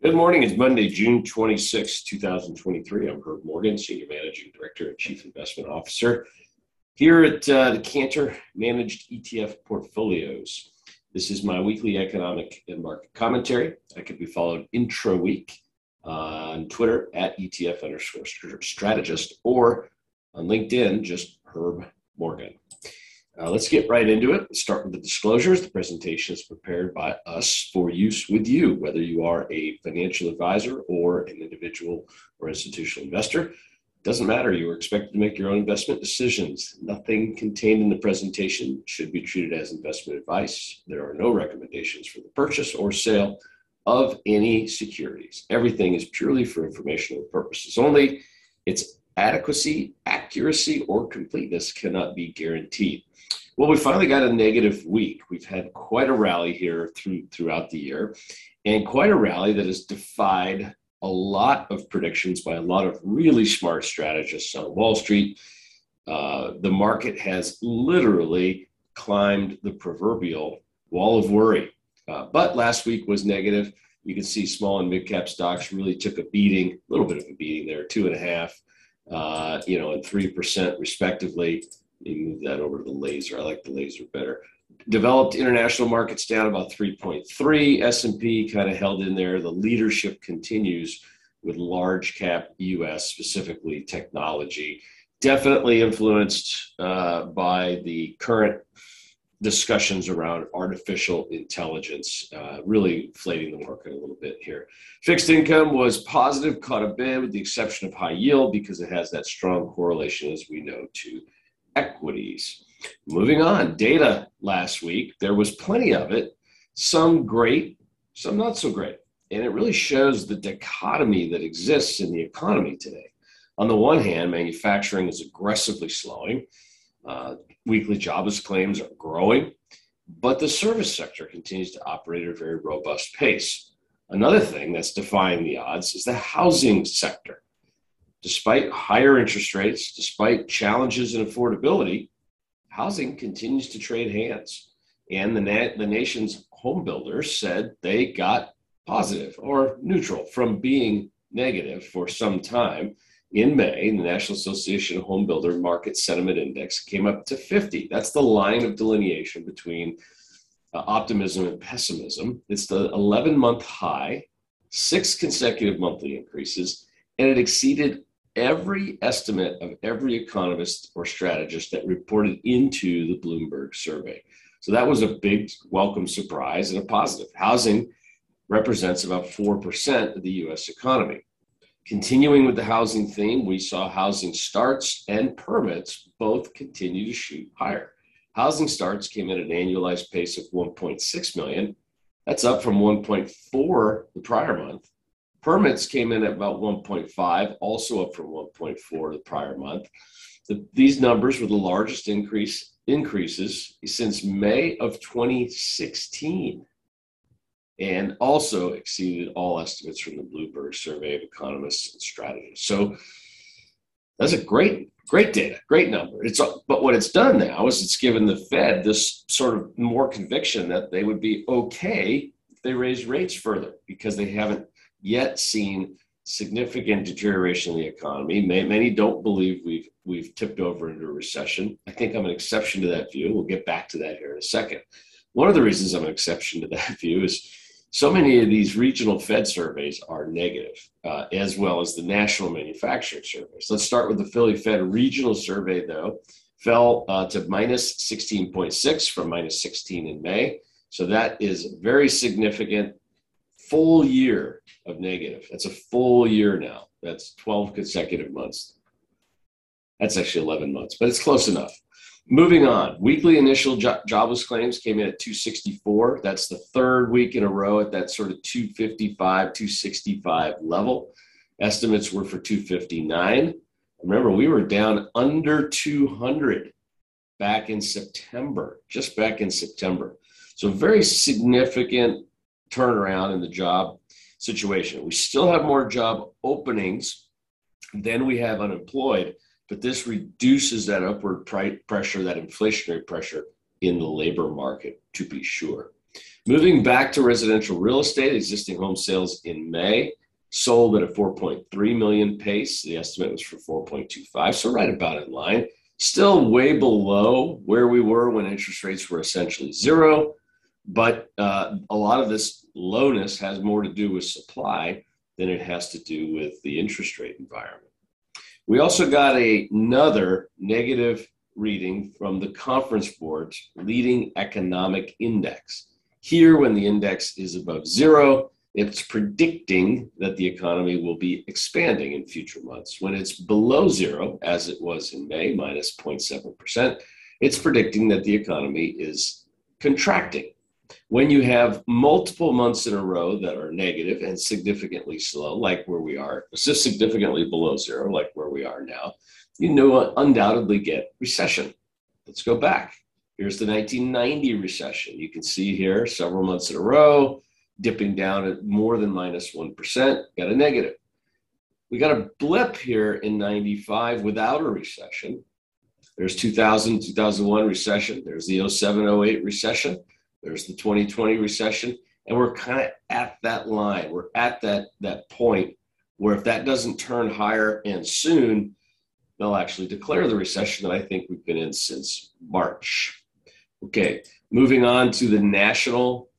Good morning. It's Monday, June 26, 2023. I'm Herb Morgan, Senior Managing Director and Chief Investment Officer here at uh, the Cantor Managed ETF Portfolios. This is my weekly economic and market commentary. I can be followed intra week uh, on Twitter at ETF underscore strategist or on LinkedIn, just Herb Morgan. Uh, let's get right into it. Let's start with the disclosures. The presentation is prepared by us for use with you, whether you are a financial advisor or an individual or institutional investor. Doesn't matter. You are expected to make your own investment decisions. Nothing contained in the presentation should be treated as investment advice. There are no recommendations for the purchase or sale of any securities. Everything is purely for informational purposes only. Its adequacy, accuracy, or completeness cannot be guaranteed. Well, we finally got a negative week. We've had quite a rally here through throughout the year, and quite a rally that has defied a lot of predictions by a lot of really smart strategists on Wall Street. Uh, the market has literally climbed the proverbial wall of worry. Uh, but last week was negative. You can see small and mid cap stocks really took a beating, a little bit of a beating there, two and a half, uh, you know, and three percent respectively. You move that over to the laser. I like the laser better. Developed international markets down about 3.3. S&P kind of held in there. The leadership continues with large cap U.S. specifically technology. Definitely influenced uh, by the current discussions around artificial intelligence, uh, really inflating the market a little bit here. Fixed income was positive, caught a bit with the exception of high yield because it has that strong correlation, as we know, to equities. Moving on, data last week, there was plenty of it, some great, some not so great. And it really shows the dichotomy that exists in the economy today. On the one hand, manufacturing is aggressively slowing, uh, weekly jobless claims are growing, but the service sector continues to operate at a very robust pace. Another thing that's defying the odds is the housing sector despite higher interest rates, despite challenges in affordability, housing continues to trade hands. And the, na- the nation's home builders said they got positive or neutral from being negative for some time. In May, the National Association of Home Builder Market Sentiment Index came up to 50. That's the line of delineation between uh, optimism and pessimism. It's the 11 month high, six consecutive monthly increases, and it exceeded every estimate of every economist or strategist that reported into the Bloomberg survey. So that was a big welcome surprise and a positive. Housing represents about 4% of the US economy. Continuing with the housing theme, we saw housing starts and permits both continue to shoot higher. Housing starts came in at an annualized pace of 1.6 million. That's up from 1.4 the prior month. Permits came in at about 1.5, also up from 1.4 the prior month. The, these numbers were the largest increase increases since May of 2016 and also exceeded all estimates from the Bloomberg survey of economists and strategists. So that's a great, great data, great number. It's but what it's done now is it's given the Fed this sort of more conviction that they would be okay if they raise rates further because they haven't yet seen significant deterioration in the economy. Many don't believe we've we've tipped over into a recession. I think I'm an exception to that view. We'll get back to that here in a second. One of the reasons I'm an exception to that view is so many of these regional Fed surveys are negative, uh, as well as the national manufacturing surveys. Let's start with the Philly Fed regional survey, though, fell uh, to minus 16.6 from minus 16 in May. So that is very significant full year of negative. That's a full year now. That's 12 consecutive months. That's actually 11 months, but it's close enough. Moving on, weekly initial jo- jobless claims came in at 264. That's the third week in a row at that sort of 255, 265 level. Estimates were for 259. Remember, we were down under 200 back in September, just back in September. So, very significant turnaround in the job situation. We still have more job openings than we have unemployed, but this reduces that upward pressure, that inflationary pressure in the labor market, to be sure. Moving back to residential real estate, existing home sales in May sold at a 4.3 million pace. The estimate was for 4.25, so right about in line. Still way below where we were when interest rates were essentially zero, but uh, a lot of this lowness has more to do with supply than it has to do with the interest rate environment. We also got a, another negative reading from the Conference Board's leading economic index. Here, when the index is above zero, it's predicting that the economy will be expanding in future months. When it's below zero, as it was in May, minus 0.7%, it's predicting that the economy is contracting. When you have multiple months in a row that are negative and significantly slow, like where we are, just significantly below zero, like where we are now, you know undoubtedly get recession. Let's go back. Here's the 1990 recession. You can see here several months in a row, dipping down at more than minus 1, got a negative. We got a blip here in 95 without a recession. There's 2000, 2001 recession. There's the 07, 08 recession. There's the 2020 recession. And we're kind of at that line. We're at that, that point where if that doesn't turn higher and soon, they'll actually declare the recession that I think we've been in since March. Okay, moving on to the national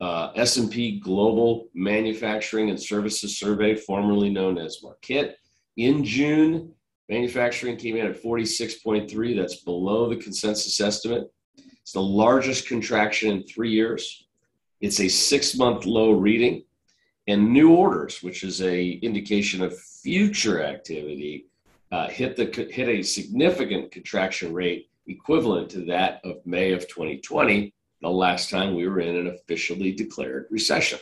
uh, S&P Global Manufacturing and Services Survey, formerly known as Markit. In June, manufacturing came in at 46.3. That's below the consensus estimate. It's the largest contraction in three years. It's a six-month low reading. And new orders, which is a indication of future activity, uh, hit the hit a significant contraction rate equivalent to that of May of 2020, the last time we were in an officially declared recession.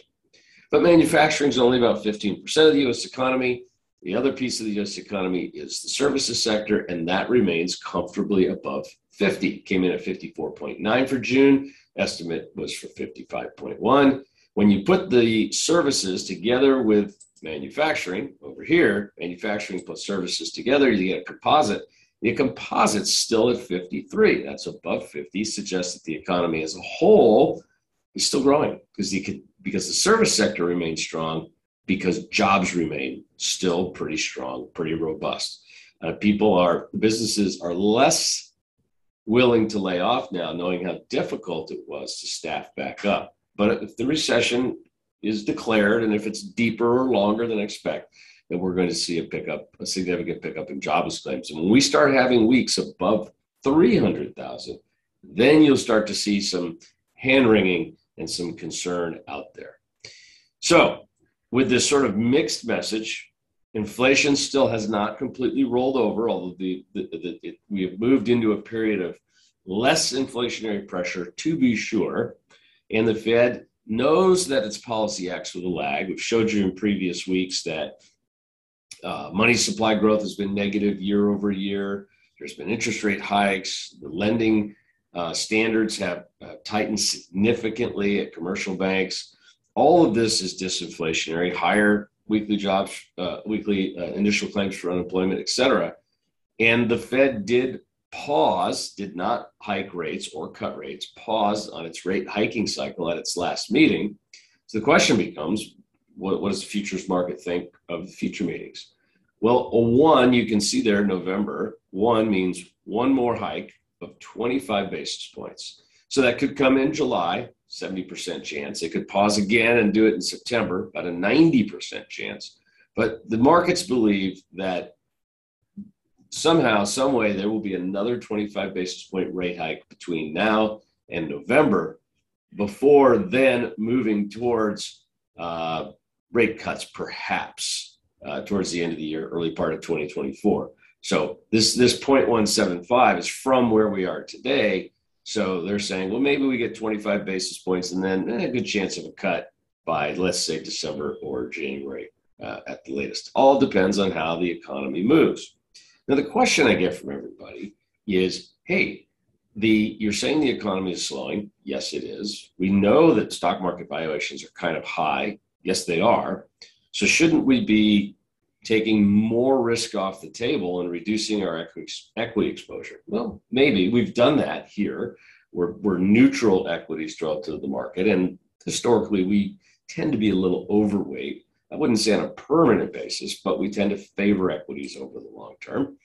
But manufacturing is only about 15% of the US economy. The other piece of the US economy is the services sector, and that remains comfortably above 50. Came in at 54.9 for June. Estimate was for 55.1. When you put the services together with manufacturing over here, manufacturing plus services together, you get a composite the composite's still at 53. That's above 50, suggests that the economy as a whole is still growing because the, because the service sector remains strong, because jobs remain still pretty strong, pretty robust. Uh, people are, businesses are less willing to lay off now, knowing how difficult it was to staff back up. But if the recession is declared and if it's deeper or longer than expect, that we're going to see a pickup, a significant pickup in jobless claims. And when we start having weeks above 300,000, then you'll start to see some hand wringing and some concern out there. So, with this sort of mixed message, inflation still has not completely rolled over, although the, the, the it, we have moved into a period of less inflationary pressure, to be sure. And the Fed knows that its policy acts with a lag. We've showed you in previous weeks that uh, money supply growth has been negative year over year. There's been interest rate hikes. The lending uh, standards have uh, tightened significantly at commercial banks. All of this is disinflationary, higher weekly jobs, uh, weekly uh, initial claims for unemployment, et cetera. And the Fed did pause, did not hike rates or cut rates, paused on its rate hiking cycle at its last meeting. So the question becomes what, what does the futures market think of the future meetings? Well, a one, you can see there November, one means one more hike of 25 basis points. So that could come in July, 70% chance. It could pause again and do it in September, about a 90% chance. But the markets believe that somehow, some way, there will be another 25 basis point rate hike between now and November before then moving towards uh, rate cuts, perhaps uh, towards the end of the year, early part of 2024. So this this 0.175 is from where we are today. So they're saying, well, maybe we get 25 basis points, and then eh, a good chance of a cut by let's say December or January uh, at the latest. All depends on how the economy moves. Now the question I get from everybody is, hey, the you're saying the economy is slowing. Yes, it is. We know that stock market valuations are kind of high Yes, they are. So shouldn't we be taking more risk off the table and reducing our equity, exposure? Well, maybe we've done that here. We're, we're neutral equities relative to the market. And historically we tend to be a little overweight. I wouldn't say on a permanent basis, but we tend to favor equities over the long term.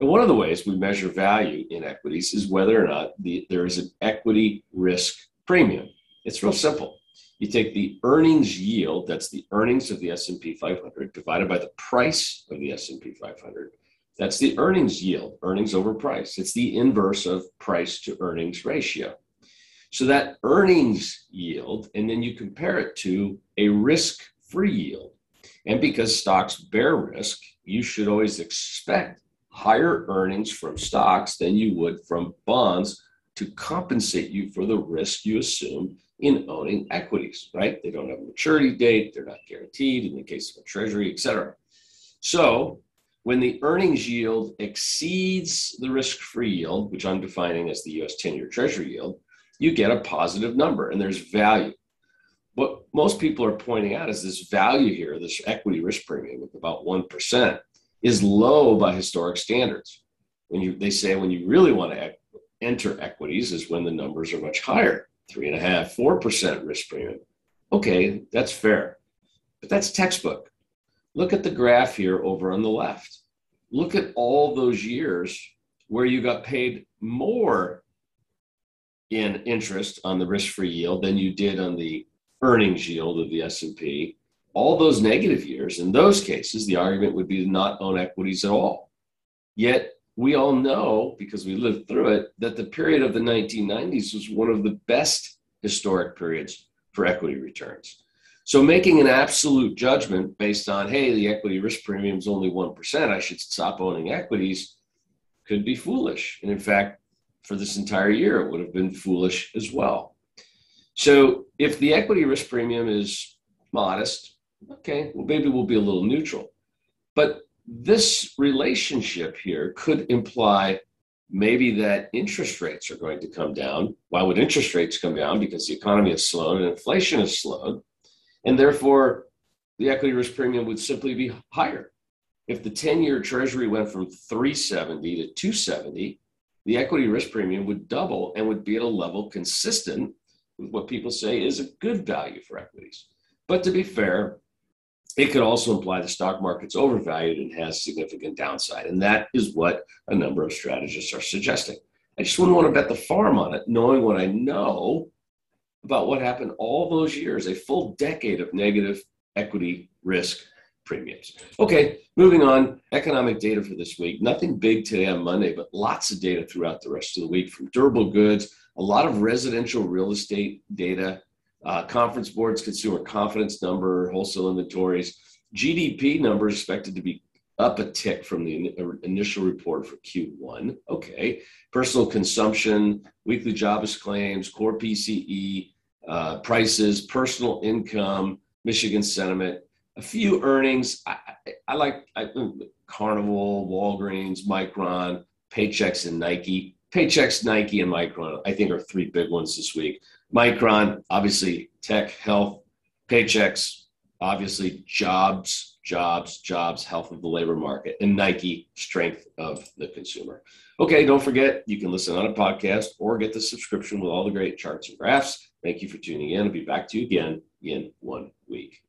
And one of the ways we measure value in equities is whether or not the, there is an equity risk premium. It's real simple. You take the earnings yield, that's the earnings of the S&P 500 divided by the price of the S&P 500. That's the earnings yield, earnings over price. It's the inverse of price to earnings ratio. So that earnings yield, and then you compare it to a risk free yield. And because stocks bear risk, you should always expect higher earnings from stocks than you would from bonds to compensate you for the risk you assume in owning equities, right? They don't have a maturity date, they're not guaranteed in the case of a treasury, et cetera. So when the earnings yield exceeds the risk free yield, which I'm defining as the US 10 year treasury yield, you get a positive number and there's value. What most people are pointing out is this value here, this equity risk premium of about 1%, is low by historic standards. When you they say when you really want to enter equities is when the numbers are much higher, three and a half, four percent risk premium. Okay, that's fair. But that's textbook. Look at the graph here over on the left. Look at all those years where you got paid more in interest on the risk-free yield than you did on the earnings yield of the S&P. All those negative years, in those cases, the argument would be to not own equities at all. Yet we all know, because we lived through it, that the period of the 1990s was one of the best historic periods for equity returns. So making an absolute judgment based on, hey, the equity risk premium is only 1%, I should stop owning equities, could be foolish. And in fact, for this entire year, it would have been foolish as well. So if the equity risk premium is modest, okay, well, maybe we'll be a little neutral. But this relationship here could imply maybe that interest rates are going to come down. Why would interest rates come down? Because the economy has slowed and inflation has slowed. And therefore, the equity risk premium would simply be higher. If the 10 year treasury went from 370 to 270, the equity risk premium would double and would be at a level consistent with what people say is a good value for equities. But to be fair, it could also imply the stock market's overvalued and has significant downside. And that is what a number of strategists are suggesting. I just wouldn't want to bet the farm on it, knowing what I know about what happened all those years, a full decade of negative equity risk premiums. Okay, moving on. Economic data for this week. Nothing big today on Monday, but lots of data throughout the rest of the week from durable goods, a lot of residential real estate data, uh, conference boards, consumer confidence number, wholesale inventories. GDP numbers expected to be up a tick from the initial report for Q1. Okay. Personal consumption, weekly jobless claims, core PCE, uh, prices, personal income, Michigan sentiment, a few earnings. I, I, I like I, Carnival, Walgreens, Micron, Paychex, and Nike. Paychex, Nike, and Micron, I think, are three big ones this week. Micron, obviously, tech, health, Paychex, obviously, jobs, jobs, jobs, health of the labor market, and Nike, strength of the consumer. Okay, don't forget, you can listen on a podcast or get the subscription with all the great charts and graphs. Thank you for tuning in. I'll be back to you again in one week.